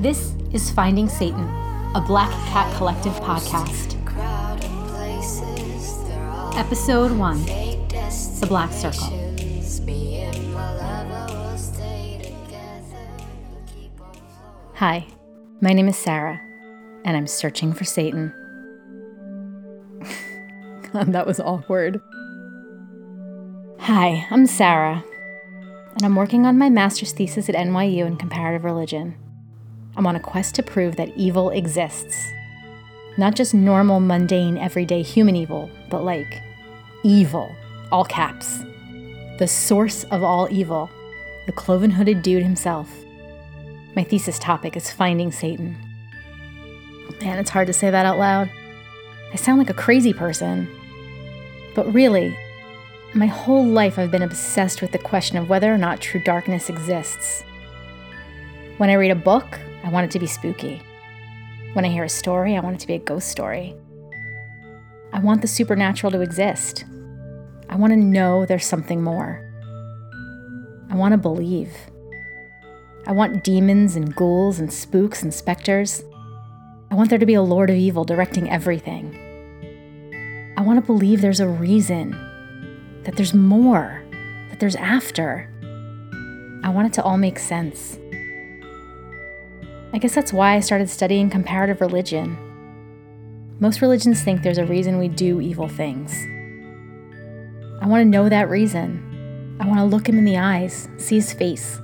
This is Finding Satan, a Black Cat Collective podcast. Crowded places, they're all Episode 1 fake The Black Circle. destinations. Me and my lover will stay together. We'll keep on flowing. Hi, my name is Sarah, and I'm searching for Satan. God, that was awkward. Hi, I'm Sarah, and I'm working on my master's thesis at NYU in comparative religion. I'm on a quest to prove that evil exists. Not just normal, mundane, everyday human evil, but like evil, all caps. The source of all evil, the cloven hooded dude himself. My thesis topic is finding Satan. Man, it's hard to say that out loud. I sound like a crazy person. But really, my whole life I've been obsessed with the question of whether or not true darkness exists. When I read a book, I want it to be spooky. When I hear a story, I want it to be a ghost story. I want the supernatural to exist. I want to know there's something more. I want to believe. I want demons and ghouls and spooks and specters. I want there to be a Lord of Evil directing everything. I want to believe there's a reason, that there's more, that there's after. I want it to all make sense. I guess that's why I started studying comparative religion. Most religions think there's a reason we do evil things. I want to know that reason. I want to look him in the eyes, see his face.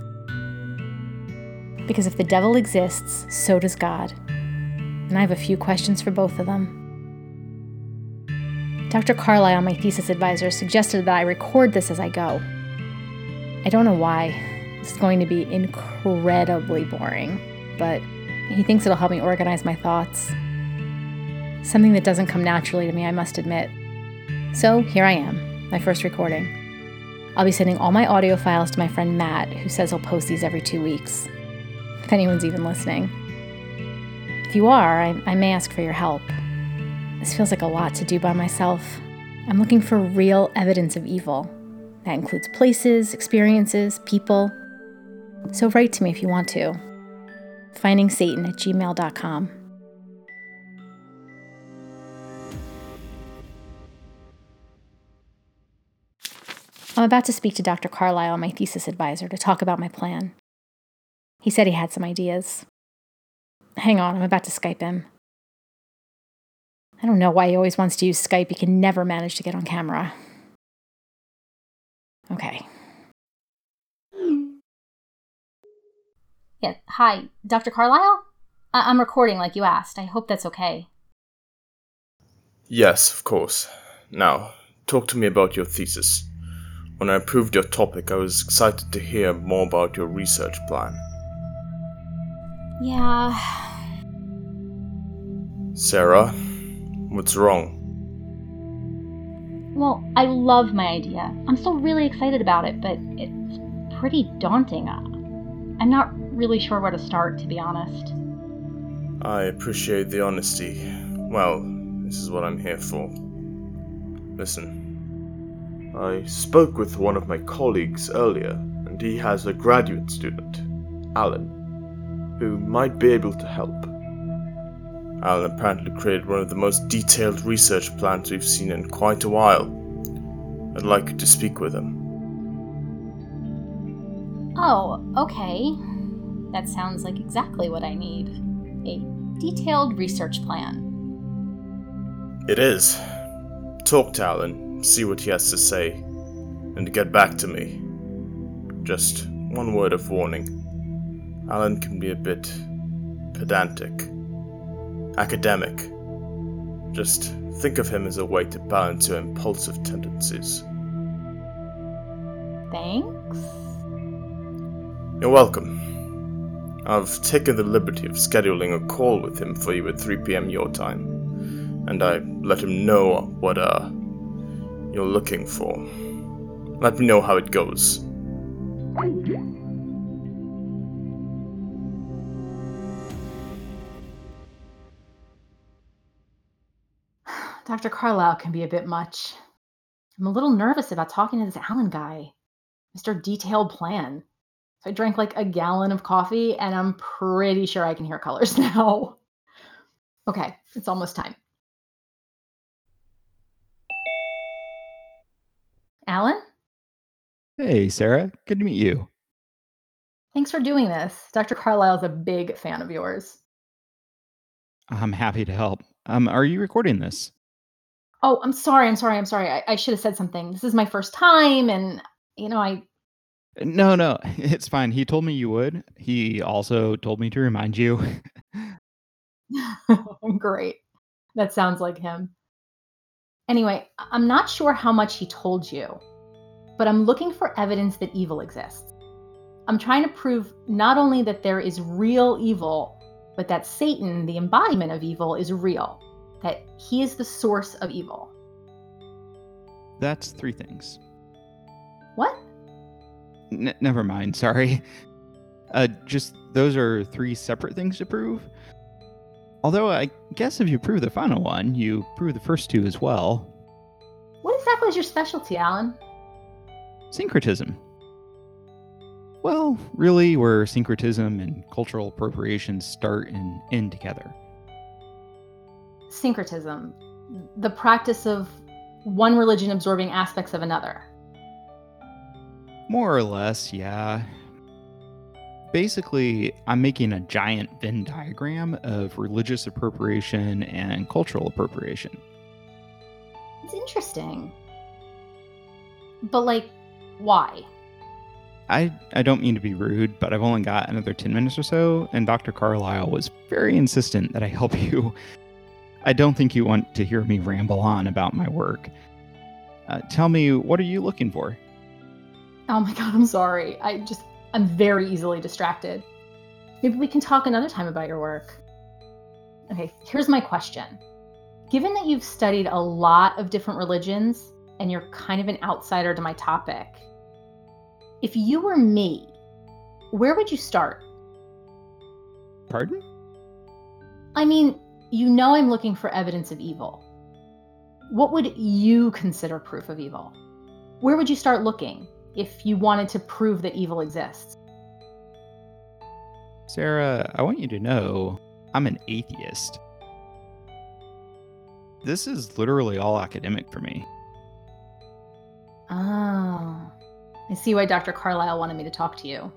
Because if the devil exists, so does God. And I have a few questions for both of them. Dr. Carlisle, my thesis advisor, suggested that I record this as I go. I don't know why. This is going to be incredibly boring, but he thinks it'll help me organize my thoughts. Something that doesn't come naturally to me, I must admit. So here I am, my first recording. I'll be sending all my audio files to my friend Matt, who says he'll post these every two weeks. If anyone's even listening. If you are, I, I may ask for your help. This feels like a lot to do by myself. I'm looking for real evidence of evil. That includes places, experiences, people. So write to me if you want to. Finding Satan at gmail.com. I'm about to speak to Dr. Carlisle, my thesis advisor, to talk about my plan. He said he had some ideas. Hang on, I'm about to Skype him. I don't know why he always wants to use Skype. He can never manage to get on camera. Okay. Yeah, hi, Dr. Carlisle? I- I'm recording like you asked. I hope that's okay. Yes, of course. Now, talk to me about your thesis. When I approved your topic, I was excited to hear more about your research plan. Yeah, Sarah, what's wrong? well, I love my idea. I'm still really excited about it, but it's pretty daunting. I'm not really sure where to start, to be honest. I appreciate the honesty. Well, this is what I'm here for. Listen, I spoke with one of my colleagues earlier, and he has a graduate student, Alan, who might be able to help. Alan apparently created one of the most detailed research plans we've seen in quite a while. I'd like you to speak with him. Oh, okay. That sounds like exactly what I need a detailed research plan. It is. Talk to Alan, see what he has to say, and get back to me. Just one word of warning. Alan can be a bit pedantic, academic. Just think of him as a way to balance your impulsive tendencies. Thanks. You're welcome. I've taken the liberty of scheduling a call with him for you at 3 p.m. your time, and I let him know what, uh, you're looking for. Let me know how it goes. Dr. Carlisle can be a bit much. I'm a little nervous about talking to this Alan guy. Mr. Detailed Plan. So I drank like a gallon of coffee and I'm pretty sure I can hear colors now. Okay, it's almost time. Alan? Hey, Sarah. Good to meet you. Thanks for doing this. Dr. Carlisle is a big fan of yours. I'm happy to help. Um, are you recording this? Oh, I'm sorry. I'm sorry. I'm sorry. I, I should have said something. This is my first time, and you know, I. Uh, no, no, it's fine. He told me you would. He also told me to remind you. Great. That sounds like him. Anyway, I'm not sure how much he told you, but I'm looking for evidence that evil exists. I'm trying to prove not only that there is real evil, but that Satan, the embodiment of evil, is real, that he is the source of evil. That's three things. What? N- never mind. Sorry. Uh, just those are three separate things to prove. Although I guess if you prove the final one, you prove the first two as well. What exactly is your specialty, Alan? Syncretism. Well, really, where syncretism and cultural appropriation start and end together. Syncretism, the practice of one religion absorbing aspects of another. More or less, yeah. Basically, I'm making a giant Venn diagram of religious appropriation and cultural appropriation. It's interesting. But, like, why? I, I don't mean to be rude, but I've only got another 10 minutes or so, and Dr. Carlisle was very insistent that I help you. I don't think you want to hear me ramble on about my work. Uh, tell me, what are you looking for? Oh my god, I'm sorry. I just, I'm very easily distracted. Maybe we can talk another time about your work. Okay, here's my question. Given that you've studied a lot of different religions and you're kind of an outsider to my topic, if you were me, where would you start? Pardon? I mean, you know I'm looking for evidence of evil. What would you consider proof of evil? Where would you start looking if you wanted to prove that evil exists? Sarah, I want you to know I'm an atheist. This is literally all academic for me. Oh, I see why Dr. Carlisle wanted me to talk to you.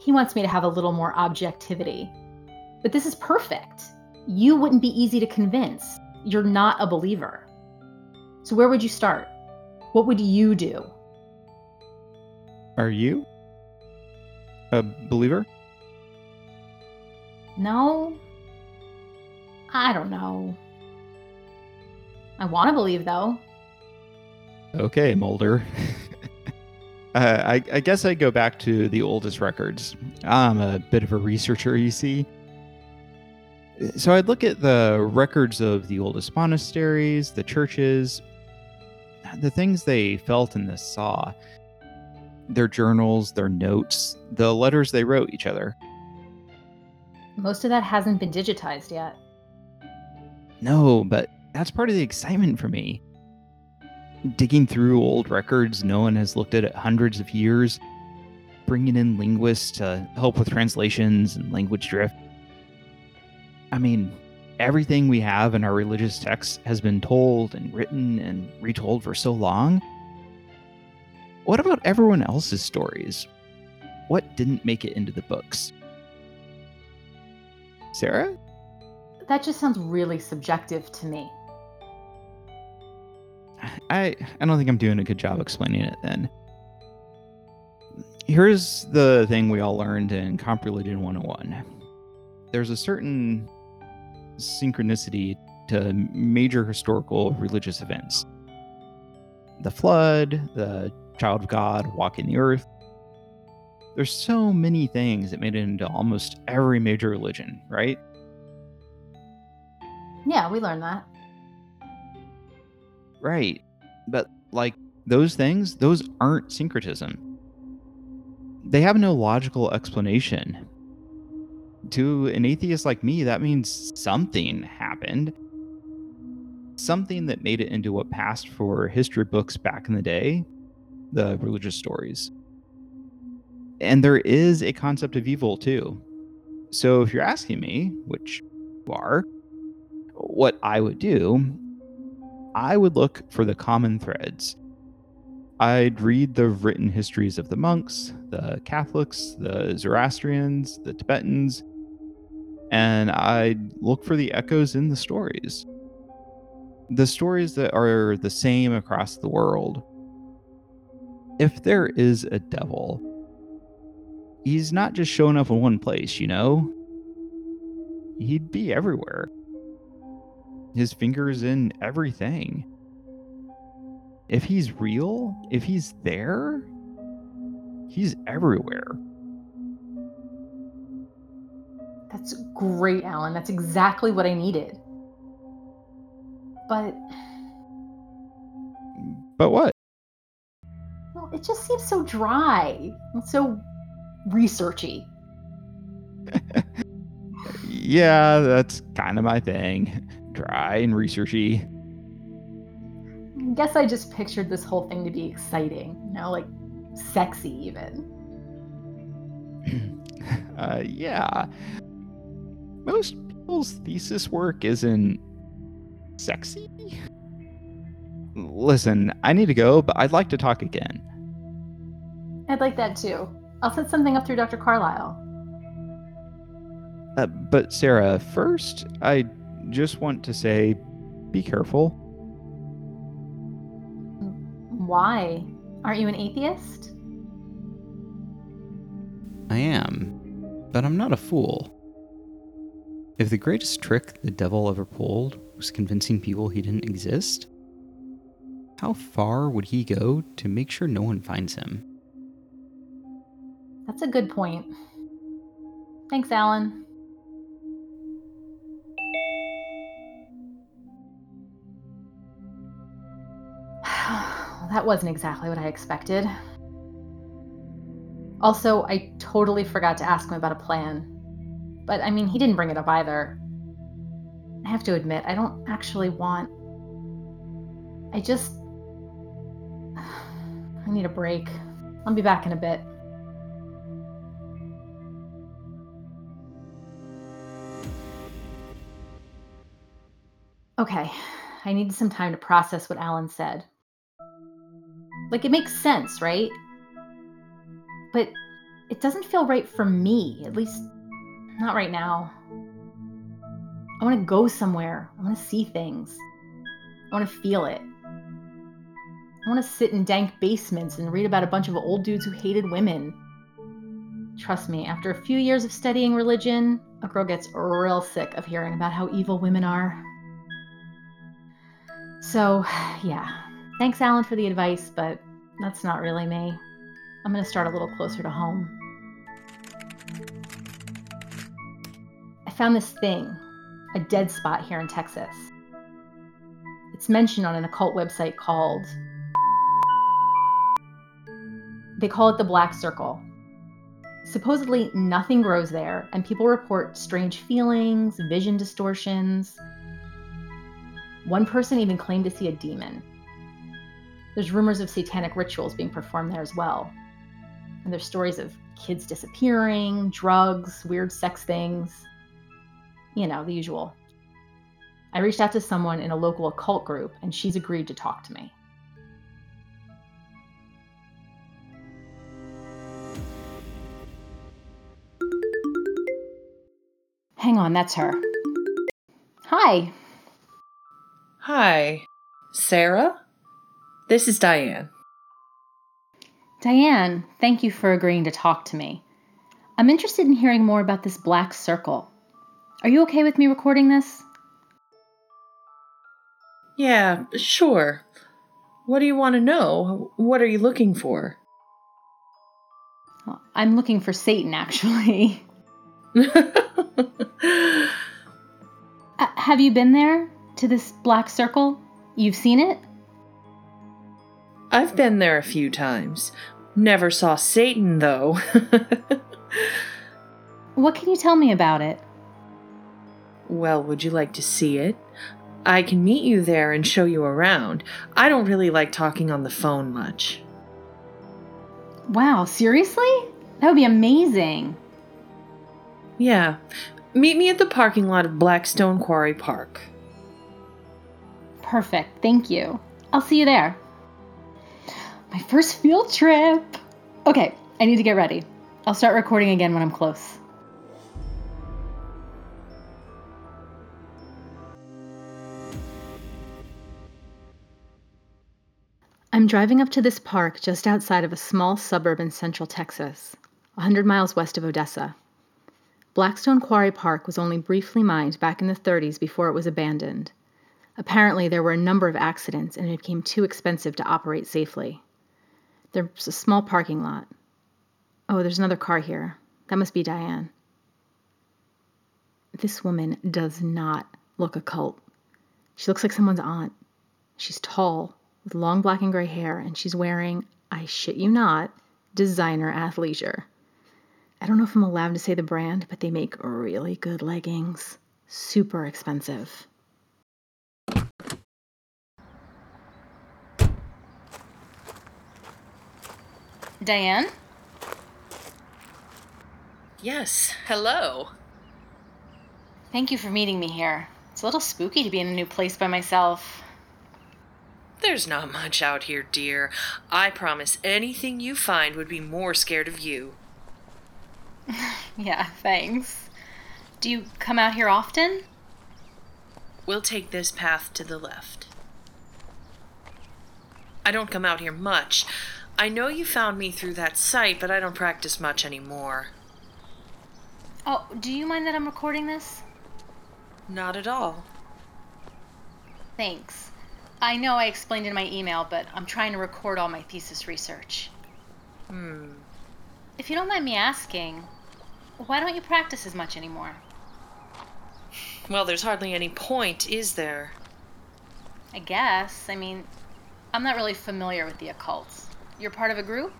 He wants me to have a little more objectivity. But this is perfect. You wouldn't be easy to convince. You're not a believer. So, where would you start? What would you do? Are you a believer? No? I don't know. I want to believe, though. Okay, Mulder. uh, I, I guess I go back to the oldest records. I'm a bit of a researcher, you see. So I'd look at the records of the oldest monasteries, the churches, the things they felt and they saw, their journals, their notes, the letters they wrote each other. Most of that hasn't been digitized yet. No, but that's part of the excitement for me. Digging through old records no one has looked at in hundreds of years, bringing in linguists to help with translations and language drift. I mean, everything we have in our religious texts has been told and written and retold for so long. What about everyone else's stories? What didn't make it into the books? Sarah? That just sounds really subjective to me. I I don't think I'm doing a good job explaining it then. Here's the thing we all learned in Comp Religion 101. There's a certain synchronicity to major historical religious events. The flood, the child of God walking the earth. There's so many things that made it into almost every major religion, right? Yeah, we learned that. Right. But like those things, those aren't syncretism. They have no logical explanation. To an atheist like me, that means something happened. something that made it into what passed for history books back in the day the religious stories. And there is a concept of evil too. So if you're asking me, which you are, what I would do, I would look for the common threads. I'd read the written histories of the monks, the Catholics, the Zoroastrians, the Tibetans, and I'd look for the echoes in the stories. The stories that are the same across the world. If there is a devil, he's not just showing up in one place, you know? He'd be everywhere. His fingers in everything. If he's real, if he's there, he's everywhere. That's great, Alan. That's exactly what I needed. But, But what? well, it just seems so dry and so researchy. Yeah, that's kind of my thing. Dry and researchy. I guess I just pictured this whole thing to be exciting, you know, like sexy even. uh, yeah. Most people's thesis work isn't sexy. Listen, I need to go, but I'd like to talk again. I'd like that too. I'll set something up through Dr. Carlisle. Uh, but Sarah, first, I just want to say be careful. Why? Aren't you an atheist? I am, but I'm not a fool. If the greatest trick the devil ever pulled was convincing people he didn't exist, how far would he go to make sure no one finds him? That's a good point. Thanks, Alan. that wasn't exactly what I expected. Also, I totally forgot to ask him about a plan. But I mean, he didn't bring it up either. I have to admit, I don't actually want. I just. I need a break. I'll be back in a bit. Okay, I needed some time to process what Alan said. Like, it makes sense, right? But it doesn't feel right for me, at least not right now. I want to go somewhere. I want to see things. I want to feel it. I want to sit in dank basements and read about a bunch of old dudes who hated women. Trust me, after a few years of studying religion, a girl gets real sick of hearing about how evil women are. So, yeah. Thanks, Alan, for the advice, but that's not really me. I'm going to start a little closer to home. Found this thing, a dead spot here in Texas. It's mentioned on an occult website called. They call it the Black Circle. Supposedly, nothing grows there, and people report strange feelings, vision distortions. One person even claimed to see a demon. There's rumors of satanic rituals being performed there as well. And there's stories of kids disappearing, drugs, weird sex things. You know, the usual. I reached out to someone in a local occult group, and she's agreed to talk to me. Hang on, that's her. Hi. Hi, Sarah? This is Diane. Diane, thank you for agreeing to talk to me. I'm interested in hearing more about this black circle. Are you okay with me recording this? Yeah, sure. What do you want to know? What are you looking for? Well, I'm looking for Satan, actually. Uh, have you been there to this black circle? You've seen it? I've been there a few times. Never saw Satan, though. What can you tell me about it? Well, would you like to see it? I can meet you there and show you around. I don't really like talking on the phone much. Wow, seriously? That would be amazing. Yeah. Meet me at the parking lot of Blackstone Quarry Park. Perfect, thank you. I'll see you there. My first field trip. Okay, I need to get ready. I'll start recording again when I'm close. I'm driving up to this park just outside of a small suburb in central Texas, 100 miles west of Odessa. Blackstone Quarry Park was only briefly mined back in the 30s before it was abandoned. Apparently, there were a number of accidents and it became too expensive to operate safely. There's a small parking lot. Oh, there's another car here. That must be Diane. This woman does not look occult. She looks like someone's aunt. She's tall, with long black and gray hair, and she's wearing, I shit you not, designer athleisure. I don't know if I'm allowed to say the brand, but they make really good leggings. Super expensive. Diane? Yes, hello. Thank you for meeting me here. It's a little spooky to be in a new place by myself. There's not much out here, dear. I promise anything you find would be more scared of you. Yeah, thanks. Do you come out here often? We'll take this path to the left. I don't come out here much. I know you found me through that site, but I don't practice much anymore. Oh, do you mind that I'm recording this? Not at all. Thanks. I know I explained in my email, but I'm trying to record all my thesis research. Hmm. If you don't mind me asking, why don't you practice as much anymore? Well, there's hardly any point, is there? I guess. I mean, I'm not really familiar with the occult. You're part of a group?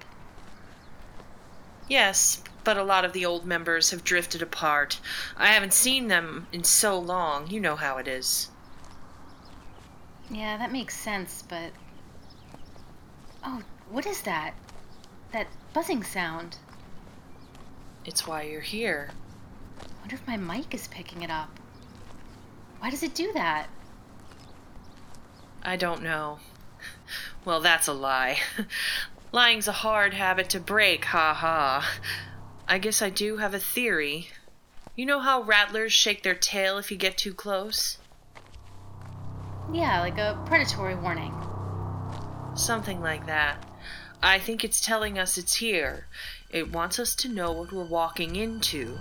Yes, but a lot of the old members have drifted apart. I haven't seen them in so long. You know how it is. Yeah, that makes sense, but. Oh, what is that? That buzzing sound. It's why you're here. I wonder if my mic is picking it up. Why does it do that? I don't know. Well, that's a lie. Lying's a hard habit to break, ha ha. I guess I do have a theory. You know how rattlers shake their tail if you get too close? Yeah, like a predatory warning. Something like that. I think it's telling us it's here. It wants us to know what we're walking into.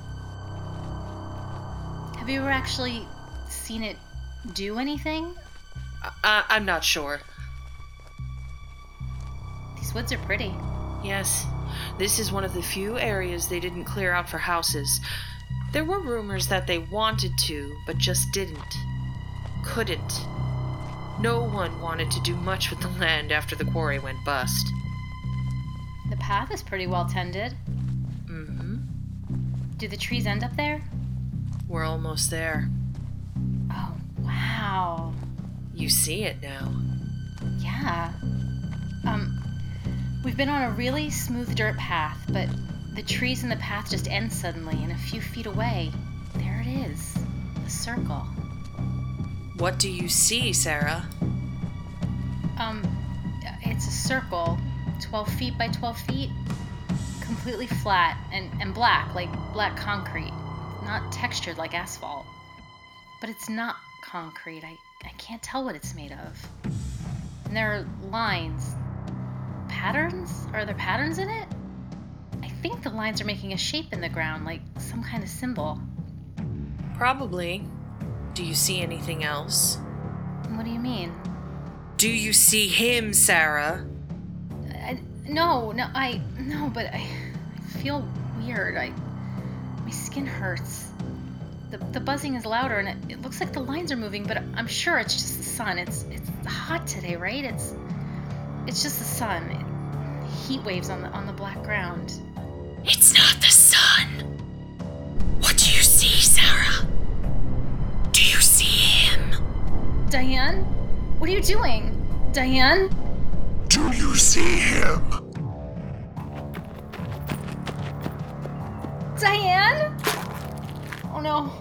Have you ever actually seen it do anything? I- I'm not sure. These woods are pretty. Yes, this is one of the few areas they didn't clear out for houses. There were rumors that they wanted to, but just didn't. Couldn't. No one wanted to do much with the land after the quarry went bust. The path is pretty well tended. Mm-hmm. Do the trees end up there? We're almost there. Oh, wow. You see it now. Yeah. Um, we've been on a really smooth dirt path, but the trees in the path just end suddenly, and a few feet away, there it is a circle. What do you see, Sarah? Um, it's a circle, 12 feet by 12 feet, completely flat and, and black, like black concrete, not textured like asphalt. But it's not concrete. I, I can't tell what it's made of. And there are lines. Patterns? Are there patterns in it? I think the lines are making a shape in the ground, like some kind of symbol. Probably. Do you see anything else? What do you mean? Do you see him, Sarah? I, no, no, I no, but I, I feel weird. I my skin hurts. The, the buzzing is louder, and it, it looks like the lines are moving, but I'm sure it's just the sun. It's it's hot today, right? It's it's just the sun. It, heat waves on the on the black ground. It's not the sun. What do you see, Sarah? Do you see him? Diane? What are you doing? Diane? Do you see him? Diane? Oh no.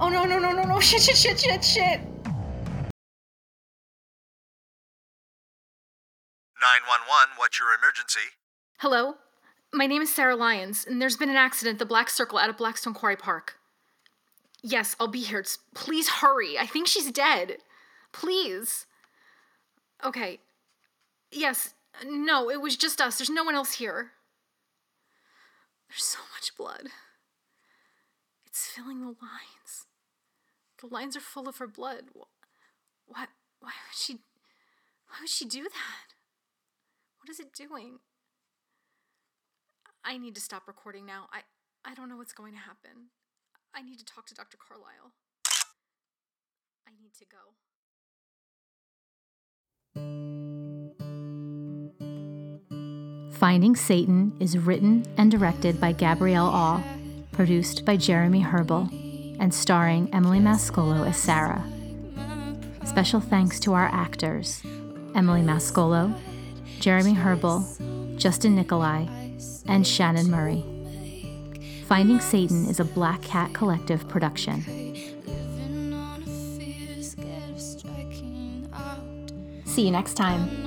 Oh no, no, no, no, no. Shit, shit, shit, shit, shit. 911, what's your emergency? Hello? My name is Sarah Lyons, and there's been an accident at the Black Circle out of Blackstone Quarry Park. Yes, I'll be here. Please hurry. I think she's dead. Please. Okay. Yes. No, it was just us. There's no one else here. There's so much blood. It's filling the lines. The lines are full of her blood. Wh- Why? Why would she? Why would she do that? What is it doing? I need to stop recording now. I I don't know what's going to happen. I need to talk to Dr. Carlisle. I need to go. Finding Satan is written and directed by Gabrielle Aw, produced by Jeremy Herbal, and starring Emily Mascolo as Sarah. Special thanks to our actors Emily Mascolo, Jeremy Herbal, Justin Nikolai, and Shannon Murray. Finding Satan is a Black Cat Collective production. See you next time.